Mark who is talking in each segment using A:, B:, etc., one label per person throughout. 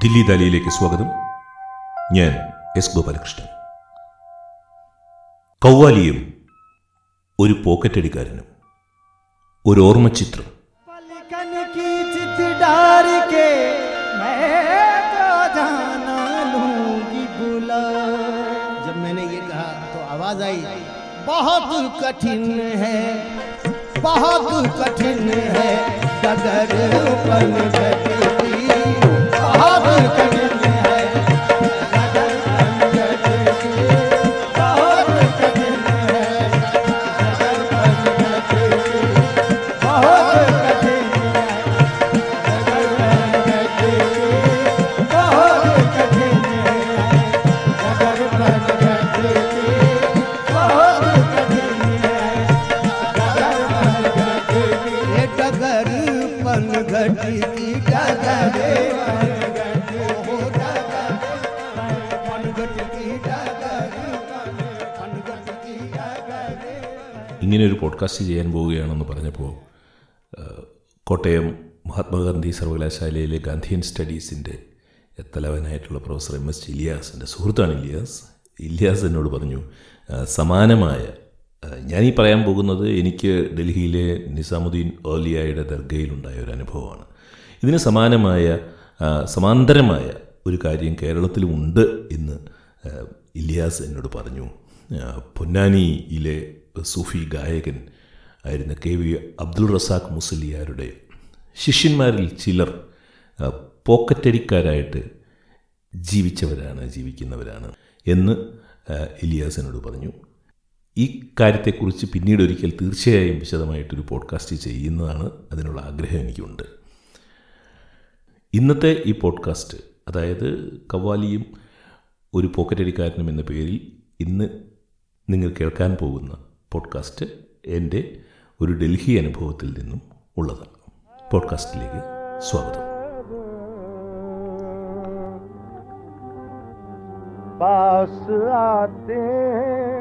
A: ദില്ലി ദാലിയിലേക്ക് സ്വാഗതം ഞാൻ എസ് ഗോപാലകൃഷ്ണൻ കൗവാലിയും ഒരു പോക്കറ്റടിക്കാരനും ഒരു ഓർമ്മചിത്രം
B: पलकन की चित डार के मैं तो जाना लूंगी बुला
C: जब मैंने ये कहा तो आवाज आई बहुत कठिन है बहुत कठिन है डगर पन गति बहुत
A: പോഡ്കാസ്റ്റ് ചെയ്യാൻ പോവുകയാണെന്ന് പറഞ്ഞപ്പോൾ കോട്ടയം മഹാത്മാഗാന്ധി സർവകലാശാലയിലെ ഗാന്ധിയൻ സ്റ്റഡീസിന്റെ തലവനായിട്ടുള്ള പ്രൊഫസർ എം എസ് ഇലിയാസ് എന്റെ സുഹൃത്താണ് ഇലിയാസ്. ഇലിയാസ് എന്നോട് പറഞ്ഞു സമാനമായ ഞാനീ പറയാൻ പോകുന്നത് എനിക്ക് ഡൽഹിയിലെ നിസാമുദ്ദീൻ ഓലിയായുടെ ദർഗയിലുണ്ടായ ഒരു അനുഭവമാണ്. ഇതിന് സമാനമായ സമാന്തരമായ ഒരു കാര്യം കേരളത്തിലും ഉണ്ട് എന്ന് ഇലിയാസ് എന്നോട് പറഞ്ഞു. പൊന്നാനിയിലെ സൂഫി ഗായകൻ ആയിരുന്ന കെ വി അബ്ദുൾ റസാഖ് മുസലിയാരുടെ ശിഷ്യന്മാരിൽ ചിലർ പോക്കറ്റടിക്കാരായിട്ട് ജീവിച്ചവരാണ് ജീവിക്കുന്നവരാണ് എന്ന് ഇലിയാസിനോട് പറഞ്ഞു. ഈ കാര്യത്തെക്കുറിച്ച് പിന്നീട് ഒരിക്കൽ തീർച്ചയായും വിശദമായിട്ടൊരു പോഡ്കാസ്റ്റ് ചെയ്യുന്നതാണ് അതിനുള്ള ആഗ്രഹം എനിക്കുണ്ട്. ഇന്നത്തെ ഈ പോഡ്കാസ്റ്റ് അതായത് കവാലിയും ഒരു പോക്കറ്റടിക്കാരനും എന്ന പേരിൽ ഇന്ന് നിങ്ങൾ കേൾക്കാൻ പോകുന്ന പോഡ്കാസ്റ്റ് എന്റെ ഒരു ഡൽഹി അനുഭവത്തിൽ നിന്നും ഉള്ളതാണ് പോഡ്കാസ്റ്റിലേക്ക് സ്വാഗതം
C: पास आते हैं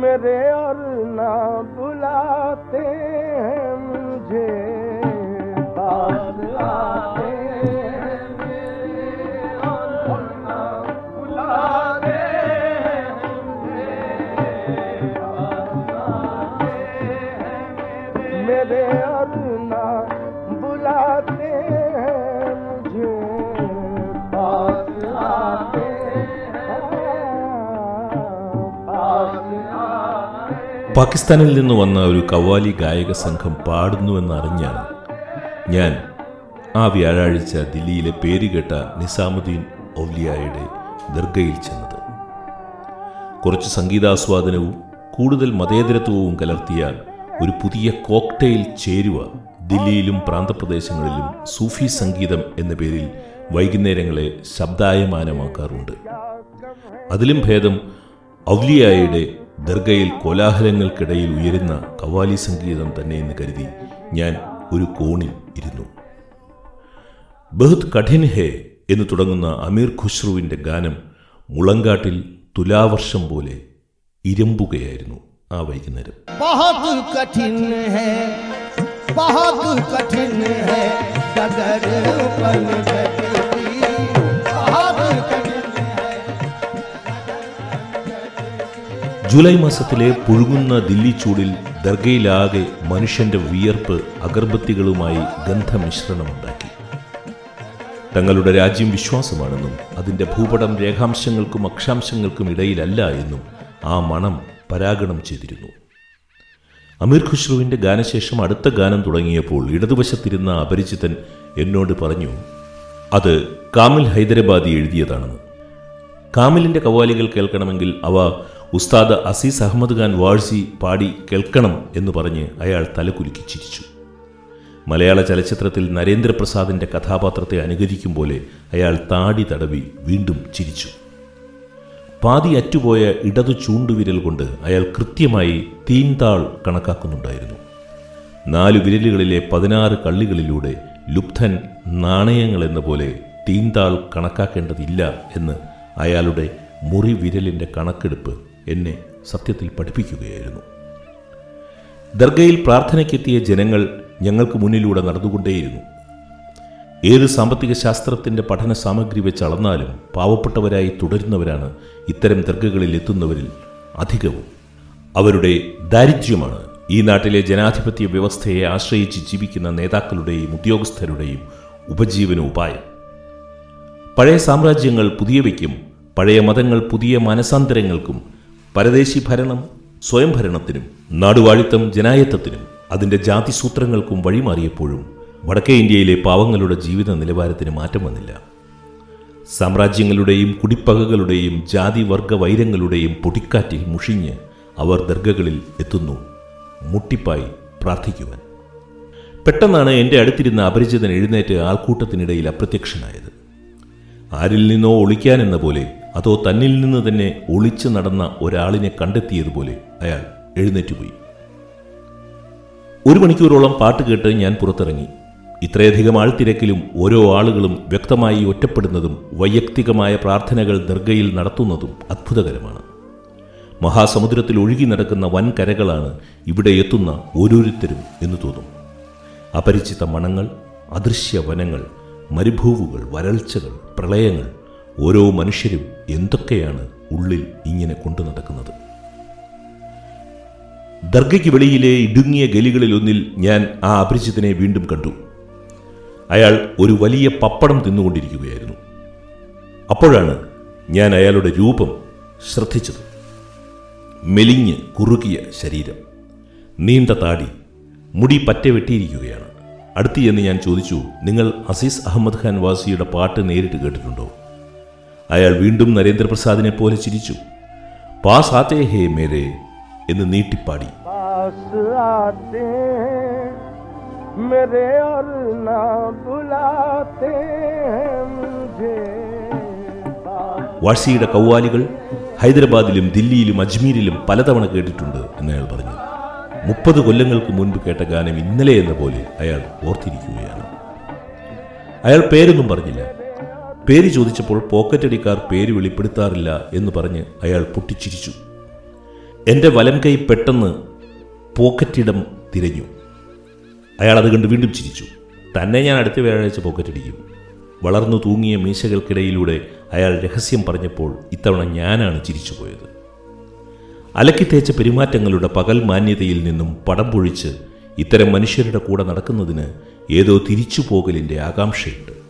C: मेरे और ना बुलाते हैं मुझे पास आते
A: പാകിസ്ഥാനിൽ നിന്ന് വന്ന ഒരു കവാലി ഗായക സംഘം പാടുന്നുവെന്നറിഞ്ഞാണ് ഞാൻ ആ വ്യാഴാഴ്ച ദില്ലിയിലെ പേരുകേട്ട നിസാമുദ്ദീൻ ഔലിയായുടെ ദർഗയിൽ ചെന്നത്. കുറച്ച് സംഗീതാസ്വാദനവും കൂടുതൽ മതേതരത്വവും കലർത്തിയ ഒരു പുതിയ കോക്ടെയിൽ ചേരുവ ദില്ലിയിലും പ്രാന്തപ്രദേശങ്ങളിലും സൂഫി സംഗീതം എന്ന പേരിൽ വൈകുന്നേരങ്ങളെ ശബ്ദായമാനമാക്കാറുണ്ട്. അതിലും ഭേദം ഔലിയായുടെ ദർഗയിൽ കോലാഹലങ്ങൾക്കിടയിൽ ഉയരുന്ന കവാലി സംഗീതം തന്നെ എന്ന് കരുതി ഞാൻ ഒരു കോണിൽ ഇരുന്നു. ബഹുത് കഠിൻ ഹേ എന്ന് തുടങ്ങുന്ന അമീർ ഖുസ്രുവിന്റെ ഗാനം മുളങ്കാട്ടിൽ തുലാവർഷം പോലെ ഇരമ്പുകയായിരുന്നു ആ വൈകുന്നേരം. ജൂലൈ മാസത്തിലെ പുഴുകുന്ന ദില്ലി ചൂടിൽ ദർഗയിലാകെ മനുഷ്യന്റെ വിയർപ്പ് അഗർബത്തികളുമായി ഗന്ധമിശ്രണമുണ്ടാക്കി. തങ്ങളുടെ രാജ്യം വിശ്വാസമാണെന്നും അതിന്റെ ഭൂപടം രേഖാംശങ്ങൾക്കും അക്ഷാംശങ്ങൾക്കും ഇടയിലല്ല എന്നും ആ മണം പരാഗണം ചെയ്തിരുന്നു. അമീർ ഖുസ്രുവിന്റെ ഗാനശേഷം അടുത്ത ഗാനം തുടങ്ങിയപ്പോൾ ഇടതുവശത്തിരുന്ന അപരിചിതൻ എന്നോട് പറഞ്ഞു അത് കാമിൽ ഹൈദരാബാദി എഴുതിയതാണെന്ന്. കാമിലിന്റെ കവാലികൾ കേൾക്കണമെങ്കിൽ അവ ഉസ്താദ് അസീസ് അഹമ്മദ് ഖാൻ വാഴ്സി പാടി കേൾക്കണം എന്ന് പറഞ്ഞ് അയാൾ തലകുലുക്കി ചിരിച്ചു. മലയാള ചലച്ചിത്രത്തിൽ നരേന്ദ്രപ്രസാദിന്റെ കഥാപാത്രത്തെ അനുകരിക്കും പോലെ അയാൾ താടി തടവി വീണ്ടും ചിരിച്ചു. പാതി അറ്റുപോയ ഇടതു ചൂണ്ടുവിരൽ കൊണ്ട് അയാൾ കൃത്യമായി തീൻതാൾ കണക്കാക്കുന്നുണ്ടായിരുന്നു. നാലു വിരലുകളിലെ പതിനാറ് കള്ളികളിലൂടെ ലുബ്ധൻ നാണയങ്ങൾ എന്ന പോലെ തീൻതാൾ കണക്കാക്കേണ്ടതില്ല എന്ന് അയാളുടെ മുറി വിരലിന്റെ കണക്കെടുപ്പ് എന്നെ സത്യത്തിൽ പഠിപ്പിക്കുകയായിരുന്നു. ദർഗയിൽ പ്രാർത്ഥനയ്ക്കെത്തിയ ജനങ്ങൾ ഞങ്ങൾക്ക് മുന്നിലൂടെ നടന്നുകൊണ്ടേയിരുന്നു. ഏത് സാമ്പത്തിക ശാസ്ത്രത്തിന്റെ പഠന സാമഗ്രി വെച്ച് അളന്നാലും പാവപ്പെട്ടവരായി തുടരുന്നവരാണ് ഇത്തരം ദർഗകളിൽ എത്തുന്നവരിൽ അധികവും. അവരുടെ ദാരിദ്ര്യമാണ് ഈ നാട്ടിലെ ജനാധിപത്യ വ്യവസ്ഥയെ ആശ്രയിച്ച് ജീവിക്കുന്ന നേതാക്കളുടെയും ഉദ്യോഗസ്ഥരുടെയും ഉപജീവന ഉപായം. പഴയ സാമ്രാജ്യങ്ങൾ പുതിയവയ്ക്കും പഴയ മതങ്ങൾ പുതിയ മനസാന്തരങ്ങൾക്കും പരദേശി ഭരണം സ്വയംഭരണത്തിനും നാടുവാഴിത്തം ജനായത്തത്തിനും അതിന്റെ ജാതിസൂത്രങ്ങൾക്കും വഴിമാറിയപ്പോഴും വടക്കേ ഇന്ത്യയിലെ പാവങ്ങളുടെ ജീവിത നിലവാരത്തിന് മാറ്റം വന്നില്ല. സാമ്രാജ്യങ്ങളുടെയും കുടിപ്പകകളുടെയും ജാതി വർഗ വൈരങ്ങളുടെയും പൊടിക്കാറ്റിൽ മുഷിഞ്ഞ് അവർ ദർഗകളിൽ എത്തുന്നു. മുട്ടിപ്പായി പ്രാർത്ഥിക്കുവാൻ. പെട്ടെന്നാണ് എന്റെ അടുത്തിരുന്ന അപരിചിതൻ എഴുന്നേറ്റ് ആൾക്കൂട്ടത്തിനിടയിൽ അപ്രത്യക്ഷനായത്. ആരിൽ നിന്നോ ഒളിക്കാനെന്ന പോലെ അതോ തന്നിൽ നിന്ന് തന്നെ ഒളിച്ചു നടന്ന ഒരാളിനെ കണ്ടെത്തിയതുപോലെ അയാൾ എഴുന്നേറ്റുപോയി. ഒരു മണിക്കൂറോളം പാട്ട് കേട്ട് ഞാൻ പുറത്തിറങ്ങി. ഇത്രയധികം ആൾത്തിരക്കിലും ഓരോ ആളുകളും വ്യക്തമായി ഒറ്റപ്പെടുന്നതും വൈയക്തികമായ പ്രാർത്ഥനകൾ ദർഗയിൽ നടത്തുന്നതും അത്ഭുതകരമാണ്. മഹാസമുദ്രത്തിൽ ഒഴുകി നടക്കുന്ന വൻകരകളാണ് ഇവിടെ എത്തുന്ന ഓരോരുത്തരും എന്ന് തോന്നും. അപരിചിത മണങ്ങൾ അദൃശ്യ വനങ്ങൾ മരുഭൂവുകൾ വരൾച്ചകൾ പ്രളയങ്ങൾ ഓരോ മനുഷ്യരും എന്തൊക്കെയാണ് ഉള്ളിൽ ഇങ്ങനെ കൊണ്ടു നടക്കുന്നത്? ദർഗയ്ക്ക് വെളിയിലെ ഇടുങ്ങിയ ഗലികളിലൊന്നിൽ ഞാൻ ആ അപരിചിതനെ വീണ്ടും കണ്ടു. അയാൾ ഒരു വലിയ പപ്പടം തിന്നുകൊണ്ടിരിക്കുകയായിരുന്നു. അപ്പോഴാണ് ഞാൻ അയാളുടെ രൂപം ശ്രദ്ധിച്ചത്. മെലിഞ്ഞ് കുറുകിയ ശരീരം. നീണ്ട താടി. മുടി പറ്റ വെട്ടിയിരിക്കുകയാണ്. അടുത്ത് ചെന്ന് ഞാൻ ചോദിച്ചു നിങ്ങൾ അസീസ് അഹമ്മദ് ഖാൻ വാസിയുടെ പാട്ട് നേരിട്ട് കേട്ടിട്ടുണ്ടോ? അയാൾ വീണ്ടും നരേന്ദ്രപ്രസാദിനെ പോലെ ചിരിച്ചു. പാസ് ആതേ ഹേ മേരെ എന്ന് നീട്ടിപ്പാടി. വാഴ്സിയുടെ കൗവാലികൾ ഹൈദരാബാദിലും ദില്ലിയിലും അജ്മീരിലും പലതവണ കേട്ടിട്ടുണ്ട് എന്ന് അയാൾ പറഞ്ഞു. മുപ്പത് കൊല്ലങ്ങൾക്ക് മുൻപ് കേട്ട ഗാനം ഇന്നലെ എന്ന പോലെ അയാൾ ഓർത്തിരിക്കുകയാണ്. അയാൾ പേരൊന്നും പറഞ്ഞില്ല. പേര് ചോദിച്ചപ്പോൾ പോക്കറ്റടിക്കാർ പേര് വെളിപ്പെടുത്താറില്ല എന്ന് പറഞ്ഞ് അയാൾ പൊട്ടിച്ചിരിച്ചു. എന്റെ വലം കൈ പെട്ടെന്ന് പോക്കറ്റിടം തിരഞ്ഞു. അയാൾ അത് കണ്ട് വീണ്ടും ചിരിച്ചു. തന്നെ ഞാൻ അടുത്ത വ്യാഴാഴ്ച പോക്കറ്റടിക്കും വളർന്നു തൂങ്ങിയ മീശകൾക്കിടയിലൂടെ അയാൾ രഹസ്യം പറഞ്ഞപ്പോൾ ഇത്തവണ ഞാനാണ് ചിരിച്ചുപോയത് അലക്കിത്തേച്ച പെരുമാറ്റങ്ങളുടെ പകൽ മാന്യതയിൽ നിന്നും പടം പൊഴിച്ച് ഇത്തരം മനുഷ്യരുടെ കൂടെ നടക്കുന്നതിന് ഏതോ തിരിച്ചുപോകലിന്റെ ആകാംക്ഷയുണ്ട്.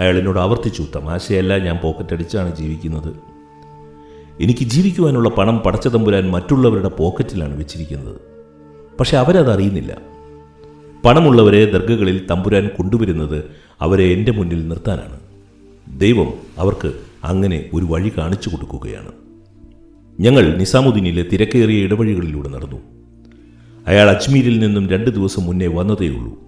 A: അയാൾ എന്നോട് ആവർത്തിച്ചു തമാശയല്ല ഞാൻ പോക്കറ്റടിച്ചാണ് ജീവിക്കുന്നത്. എനിക്ക് ജീവിക്കുവാനുള്ള പണം പടച്ചതമ്പുരാൻ മറ്റുള്ളവരുടെ പോക്കറ്റിലാണ് വെച്ചിരിക്കുന്നത്. പക്ഷെ അവരത് അറിയുന്നില്ല. പണമുള്ളവരെ ദർഗകളിൽ തമ്പുരാൻ കൊണ്ടുവരുന്നത് അവരെ എന്റെ മുന്നിൽ നിർത്താനാണ്. ദൈവം അവർക്ക് അങ്ങനെ ഒരു വഴി കാണിച്ചു കൊടുക്കുകയാണ്. ഞങ്ങൾ നിസാമുദ്ദീനിലെ തിരക്കേറിയ ഇടവഴികളിലൂടെ നടന്നു. അയാൾ അജ്മീരിൽ നിന്നും രണ്ട് ദിവസം മുന്നേ വന്നതേയുള്ളൂ.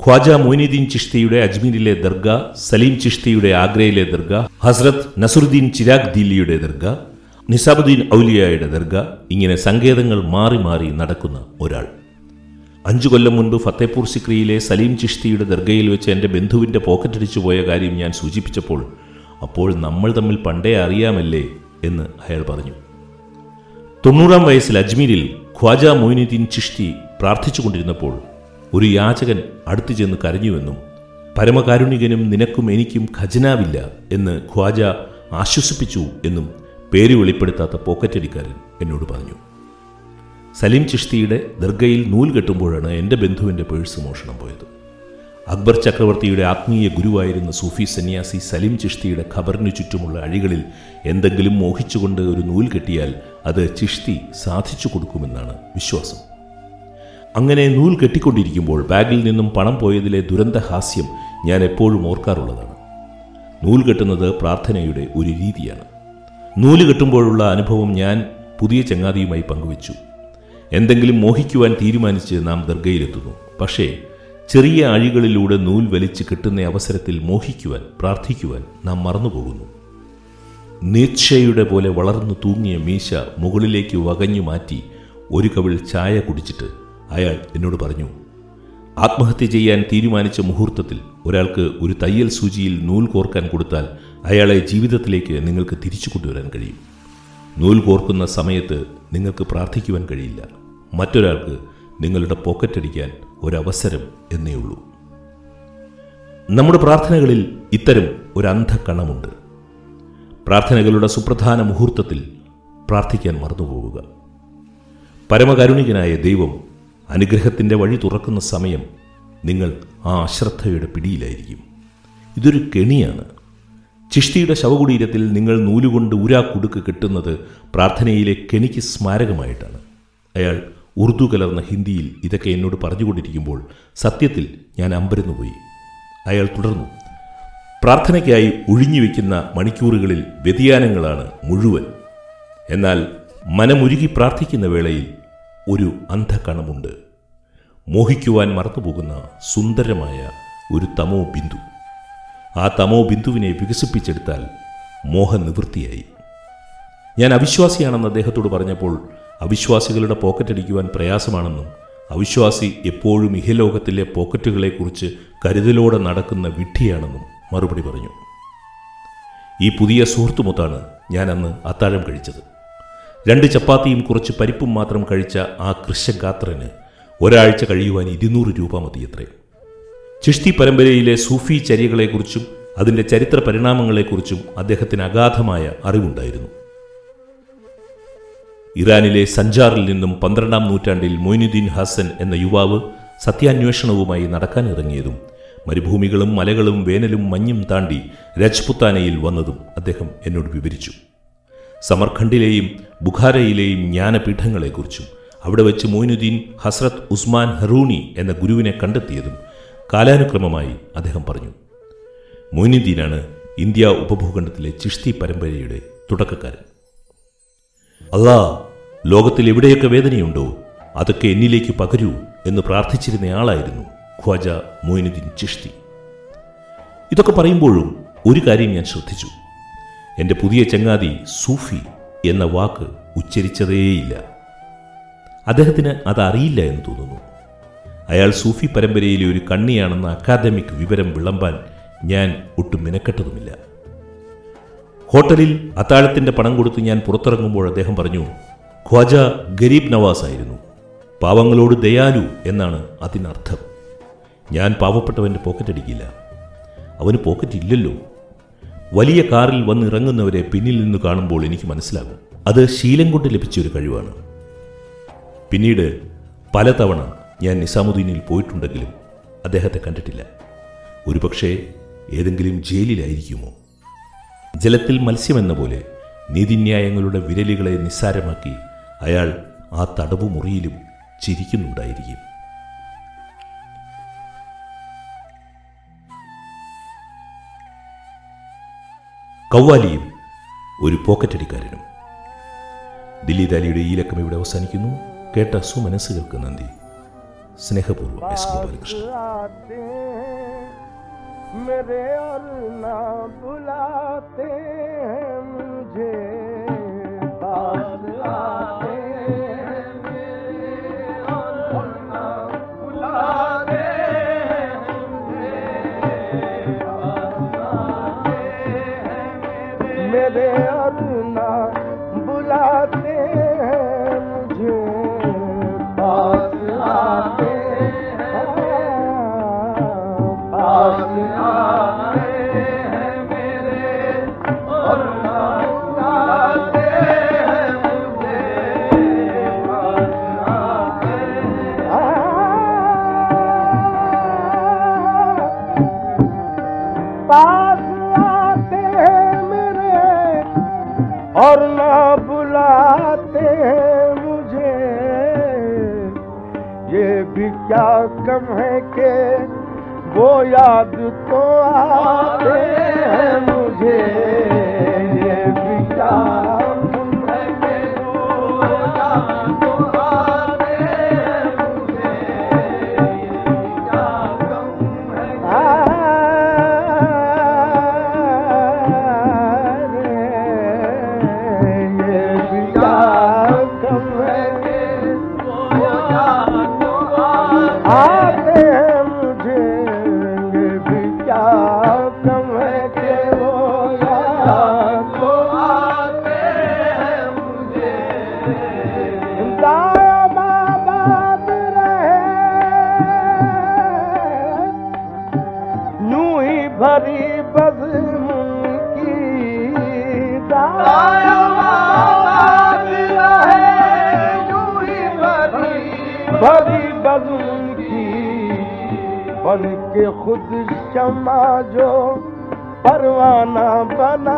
A: ഖ്വാജ മൊയ്നുദ്ദീൻ ചിഷ്തിയുടെ അജ്മീരിലെ ദർഗ സലീം ചിഷ്തിയുടെ ആഗ്രയിലെ ദർഗ ഹസ്രത് നസറുദ്ദീൻ ചിരാഗ് ദില്ലിയുടെ ദർഗ നിസാബുദ്ദീൻ ഔലിയായുടെ ദർഗ ഇങ്ങനെ സങ്കേതങ്ങൾ മാറി മാറി നടക്കുന്ന ഒരാൾ. അഞ്ചു കൊല്ലം മുൻപ് ഫത്തേപൂർ സിക്രിയിലെ സലീം ചിഷ്തിയുടെ ദർഗയിൽ വെച്ച് എന്റെ ബന്ധുവിന്റെ പോക്കറ്റടിച്ചു പോയ കാര്യം ഞാൻ സൂചിപ്പിച്ചപ്പോൾ അപ്പോൾ നമ്മൾ തമ്മിൽ പണ്ടേ അറിയാമല്ലേ എന്ന് അയാൾ പറഞ്ഞു. തൊണ്ണൂറാം വയസ്സിൽ അജ്മീരിൽ ഖ്വാജ മൊയ്നുദ്ദീൻ ചിഷ്തി പ്രാർത്ഥിച്ചുകൊണ്ടിരുന്നപ്പോൾ ഒരു യാചകൻ അടുത്തു ചെന്ന് കരഞ്ഞുവെന്നും പരമകാരുണികനും നിനക്കും എനിക്കും ഖജനാവില്ല എന്ന് ഖ്വാജ ആശ്വസിപ്പിച്ചു എന്നും പേര് വെളിപ്പെടുത്താത്ത പോക്കറ്റടിക്കാരൻ എന്നോട് പറഞ്ഞു. സലീം ചിഷ്തിയുടെ ദർഗയിൽ നൂൽ കെട്ടുമ്പോഴാണ് എന്റെ ബന്ധുവിന്റെ പേഴ്സ് മോഷണം പോയത്. അക്ബർ ചക്രവർത്തിയുടെ ആത്മീയ ഗുരുവായിരുന്ന സൂഫി സന്യാസി സലീം ചിഷ്തിയുടെ ഖബറിനു ചുറ്റുമുള്ള അഴികളിൽ എന്തെങ്കിലും മോഹിച്ചുകൊണ്ട് ഒരു നൂൽ കെട്ടിയാൽ അത് ചിഷ്തി സാധിച്ചു കൊടുക്കുമെന്നാണ് വിശ്വാസം. അങ്ങനെ നൂൽ കെട്ടിക്കൊണ്ടിരിക്കുമ്പോൾ ബാഗിൽ നിന്നും പണം പോയതിലെ ദുരന്തഹാസ്യം ഞാൻ എപ്പോഴും ഓർക്കാറുള്ളതാണ്. നൂൽ കെട്ടുന്നത് പ്രാർത്ഥനയുടെ ഒരു രീതിയാണ്. നൂൽ കെട്ടുമ്പോഴുള്ള അനുഭവം ഞാൻ പുതിയ ചങ്ങാതിയുമായി പങ്കുവച്ചു. എന്തെങ്കിലും മോഹിക്കുവാൻ തീരുമാനിച്ച് നാം ദർഗയിലെത്തുന്നു. പക്ഷേ ചെറിയ അഴികളിലൂടെ നൂൽ വലിച്ച് കിട്ടുന്ന അവസരത്തിൽ മോഹിക്കുവാൻ പ്രാർത്ഥിക്കുവാൻ നാം മറന്നുപോകുന്നു. നീച്ചയുടെ പോലെ വളർന്നു തൂങ്ങിയ മീശ മുകളിലേക്ക് വകഞ്ഞു മാറ്റി ഒരു കവിൾ ചായ കുടിച്ചിട്ട് അയാൾ എന്നോട് പറഞ്ഞു ആത്മഹത്യ ചെയ്യാൻ തീരുമാനിച്ച മുഹൂർത്തത്തിൽ ഒരാൾക്ക് ഒരു തയ്യൽ സൂചിയിൽ നൂൽ കോർക്കാൻ കൊടുത്താൽ അയാളെ ജീവിതത്തിലേക്ക് നിങ്ങൾക്ക് തിരിച്ചു കൊണ്ടുവരാൻ കഴിയും. നൂൽ കോർക്കുന്ന സമയത്ത് നിങ്ങൾക്ക് പ്രാർത്ഥിക്കുവാൻ കഴിയില്ല. മറ്റൊരാൾക്ക് നിങ്ങളുടെ പോക്കറ്റടിക്കാൻ ഒരവസരം എന്നേ ഉള്ളൂ. നമ്മുടെ പ്രാർത്ഥനകളിൽ ഇത്തരം ഒരു അന്ധക്കണമുണ്ട് പ്രാർത്ഥനകളുടെ സുപ്രധാന മുഹൂർത്തത്തിൽ പ്രാർത്ഥിക്കാൻ മറന്നുപോവുക. പരമകാരുണികനായ ദൈവം അനുഗ്രഹത്തിന്റെ വഴി തുറക്കുന്ന സമയം നിങ്ങൾ ആ അശ്രദ്ധയുടെ പിടിയിലായിരിക്കും. ഇതൊരു കെണിയാണ്. ചിഷ്ടിയുടെ ശവകുടീരത്തിൽ നിങ്ങൾ നൂലുകൊണ്ട് ഉരാക്കുടുക്ക് കെട്ടുന്നത് പ്രാർത്ഥനയിലെ കെണിക്ക് സ്മാരകമായിട്ടാണ്. അയാൾ ഉറുദു കലർന്ന ഹിന്ദിയിൽ ഇതൊക്കെ എന്നോട് പറഞ്ഞുകൊണ്ടിരിക്കുമ്പോൾ സത്യത്തിൽ ഞാൻ അമ്പരന്നുപോയി. അയാൾ തുടർന്നു പ്രാർത്ഥനയ്ക്കായി ഒഴിഞ്ഞുവെക്കുന്ന മണിക്കൂറുകളിൽ വ്യതിയാനങ്ങളാണ് മുഴുവൻ. എന്നാൽ മനമുരുകി പ്രാർത്ഥിക്കുന്ന വേളയിൽ ഒരു അന്ധകണമുണ്ട്. മോഹിക്കുവാൻ മറന്നുപോകുന്ന സുന്ദരമായ ഒരു തമോ ബിന്ദു. ആ തമോ ബിന്ദുവിനെ വികസിപ്പിച്ചെടുത്താൽ മോഹനിവൃത്തിയായി ഞാൻ അവിശ്വാസിയാണെന്ന് അദ്ദേഹത്തോട് പറഞ്ഞപ്പോൾ അവിശ്വാസികളുടെ പോക്കറ്റടിക്കുവാൻ പ്രയാസമാണെന്നും അവിശ്വാസി എപ്പോഴും ഇഹലോകത്തിലെ പോക്കറ്റുകളെക്കുറിച്ച് കരുതലോടെ നടക്കുന്ന വിഡ്ഢിയാണെന്നും മറുപടി പറഞ്ഞു. ഈ പുതിയ സുഹൃത്തുമൊത്താണ് ഞാനന്ന് അത്താഴം കഴിച്ചത്. രണ്ട് ചപ്പാത്തിയും കുറച്ച് പരിപ്പും മാത്രം കഴിച്ച ആ കൃഷ്യഗാത്രന് ഒരാഴ്ച കഴിയുവാൻ ഇരുന്നൂറ് രൂപ മതിയത്രേ. ചിഷ്തി പരമ്പരയിലെ സൂഫി ചര്യകളെക്കുറിച്ചും അതിന്റെ ചരിത്ര പരിണാമങ്ങളെക്കുറിച്ചും അദ്ദേഹത്തിന് അഗാധമായ അറിവുണ്ടായിരുന്നു. ഇറാനിലെ സഞ്ചാറിൽ നിന്നും പന്ത്രണ്ടാം നൂറ്റാണ്ടിൽ മൊയ്നുദ്ദീൻ ഹസൻ എന്ന യുവാവ് സത്യാന്വേഷണവുമായി നടക്കാനിറങ്ങിയതും മരുഭൂമികളും മലകളും വേനലും മഞ്ഞും താണ്ടി രജ്പുത്താനയിൽ വന്നതും അദ്ദേഹം എന്നോട് വിവരിച്ചു. സമർഖണ്ഡിലെയും ബുഖാരയിലെയും ജ്ഞാനപീഠങ്ങളെക്കുറിച്ചും അവിടെ വെച്ച് മൊയ്നുദ്ദീൻ ഹസ്രത് ഉസ്മാൻ ഹറൂണി എന്ന ഗുരുവിനെ കണ്ടെത്തിയതും കാലാനുക്രമമായി അദ്ദേഹം പറഞ്ഞു. മൊയ്നുദ്ദീനാണ് ഇന്ത്യ ഉപഭൂഖണ്ഡത്തിലെ ചിഷ്തി പരമ്പരയുടെ തുടക്കക്കാരൻ. അല്ലാ ലോകത്തിൽ എവിടെയൊക്കെ വേദനയുണ്ടോ അതൊക്കെ എന്നിലേക്ക് പകരൂ എന്ന് പ്രാർത്ഥിച്ചിരുന്നയാളായിരുന്നു ഖ്വാജ മൊയ്നുദ്ദീൻ ചിഷ്തി. ഇതൊക്കെ പറയുമ്പോഴും ഒരു കാര്യം ഞാൻ ശ്രദ്ധിച്ചു. എന്റെ പുതിയ ചങ്ങാതി സൂഫി എന്ന വാക്ക് ഉച്ചരിച്ചതേയില്ല. അദ്ദേഹത്തിന് അതറിയില്ല എന്ന് തോന്നുന്നു. അയാൾ സൂഫി പരമ്പരയിലെ ഒരു കണ്ണിയാണെന്ന അക്കാദമിക് വിവരം വിളമ്പാൻ ഞാൻ ഒട്ടും മിനക്കെട്ടതുമില്ല. ഹോട്ടലിൽ അത്താഴത്തിന്റെ പണം കൊടുത്ത് ഞാൻ പുറത്തിറങ്ങുമ്പോൾ അദ്ദേഹം പറഞ്ഞു ഖ്വാജ ഗരീബ് നവാസ് ആയിരുന്നു. പാവങ്ങളോട് ദയാലു എന്നാണ് അതിനർത്ഥം. ഞാൻ പാവപ്പെട്ടവന്റെ പോക്കറ്റ് അടിക്കില്ല അവന് പോക്കറ്റ് ഇല്ലല്ലോ വലിയ കാറിൽ വന്നിറങ്ങുന്നവരെ പിന്നിൽ നിന്ന് കാണുമ്പോൾ എനിക്ക് മനസ്സിലാകും. അത് ശീലം കൊണ്ട് ലഭിച്ച ഒരു കഴിവാണ്. പിന്നീട് പലതവണ ഞാൻ നിസാമുദ്ദീനിൽ പോയിട്ടുണ്ടെങ്കിലും അദ്ദേഹത്തെ കണ്ടിട്ടില്ല. ഒരുപക്ഷേ ഏതെങ്കിലും ജയിലിലായിരിക്കുമോ? ജലത്തിൽ മത്സ്യമെന്ന പോലെ നീതിന്യായങ്ങളുടെ വിരലുകളെ നിസ്സാരമാക്കി അയാൾ ആ തടവുമുറിയിലും ചിരിക്കുന്നുണ്ടായിരിക്കും. കൗവാലിയും ഒരു പോക്കറ്റടിക്കാരനും ദില്ലി ദാലിയുടെ ഈ ലക്കം ഇവിടെ അവസാനിക്കുന്നു കേട്ട സുമനസ്സുകൾക്ക് നന്ദി സ്നേഹപൂർവ്വം എസ് ഗോപാലകൃഷ്ണൻ
C: आते हैं मेरे और ना बुलाते हैं पास आते हैं मेरे और ना बुलाते हैं मुझे। ये भी क्या कम है कि वो याद तो आते हैं शमा जो परवाना बना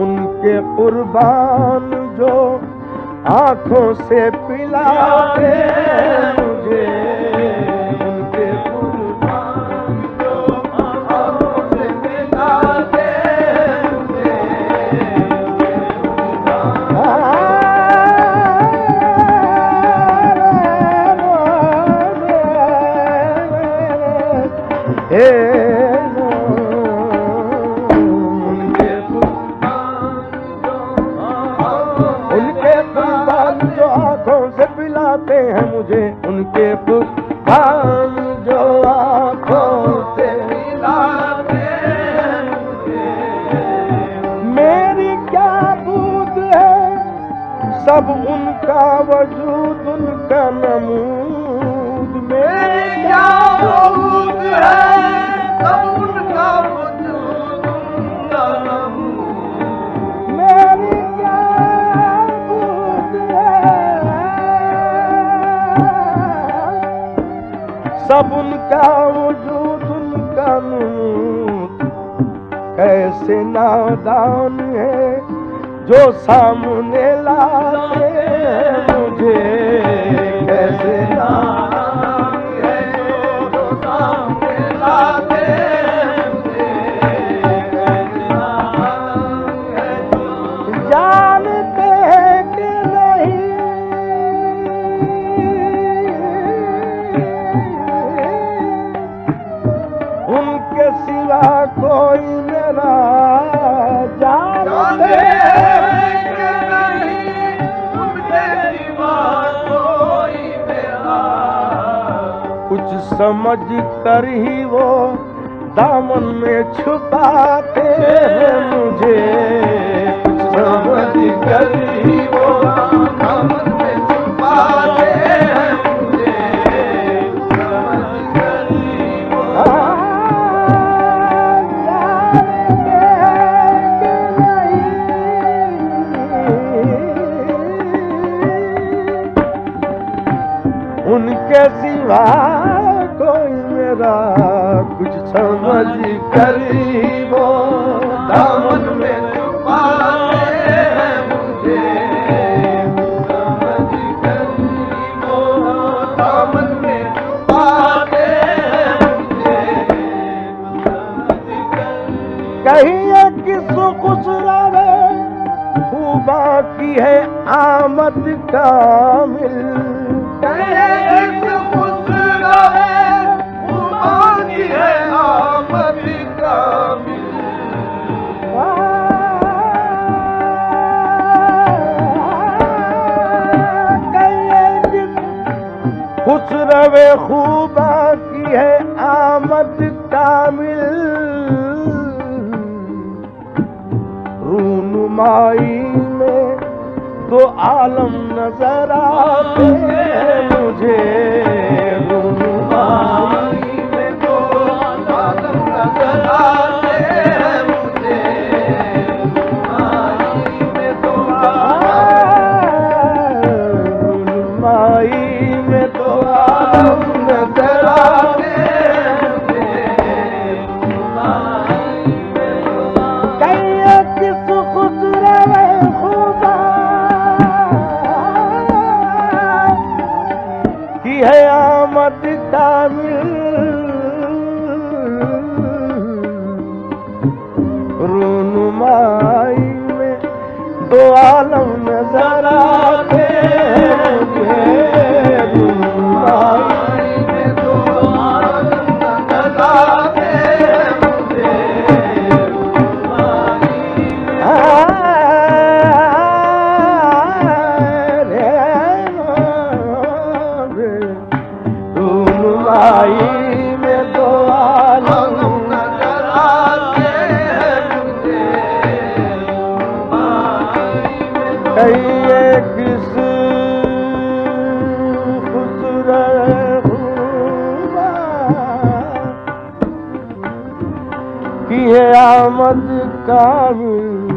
C: उन कुर्बान जो आंखों से पिले के ऐसे नादान है जो सामने लाते मुझे। कैसे नादान सोच समझ कर ही वो दामन में छुपे मुझे। कुछ समझ कर ही वो जी करीबो दामन में कही है आमद का। आलम न सर मुझे। سمائی میں دو عالم کی ہے آمد کامل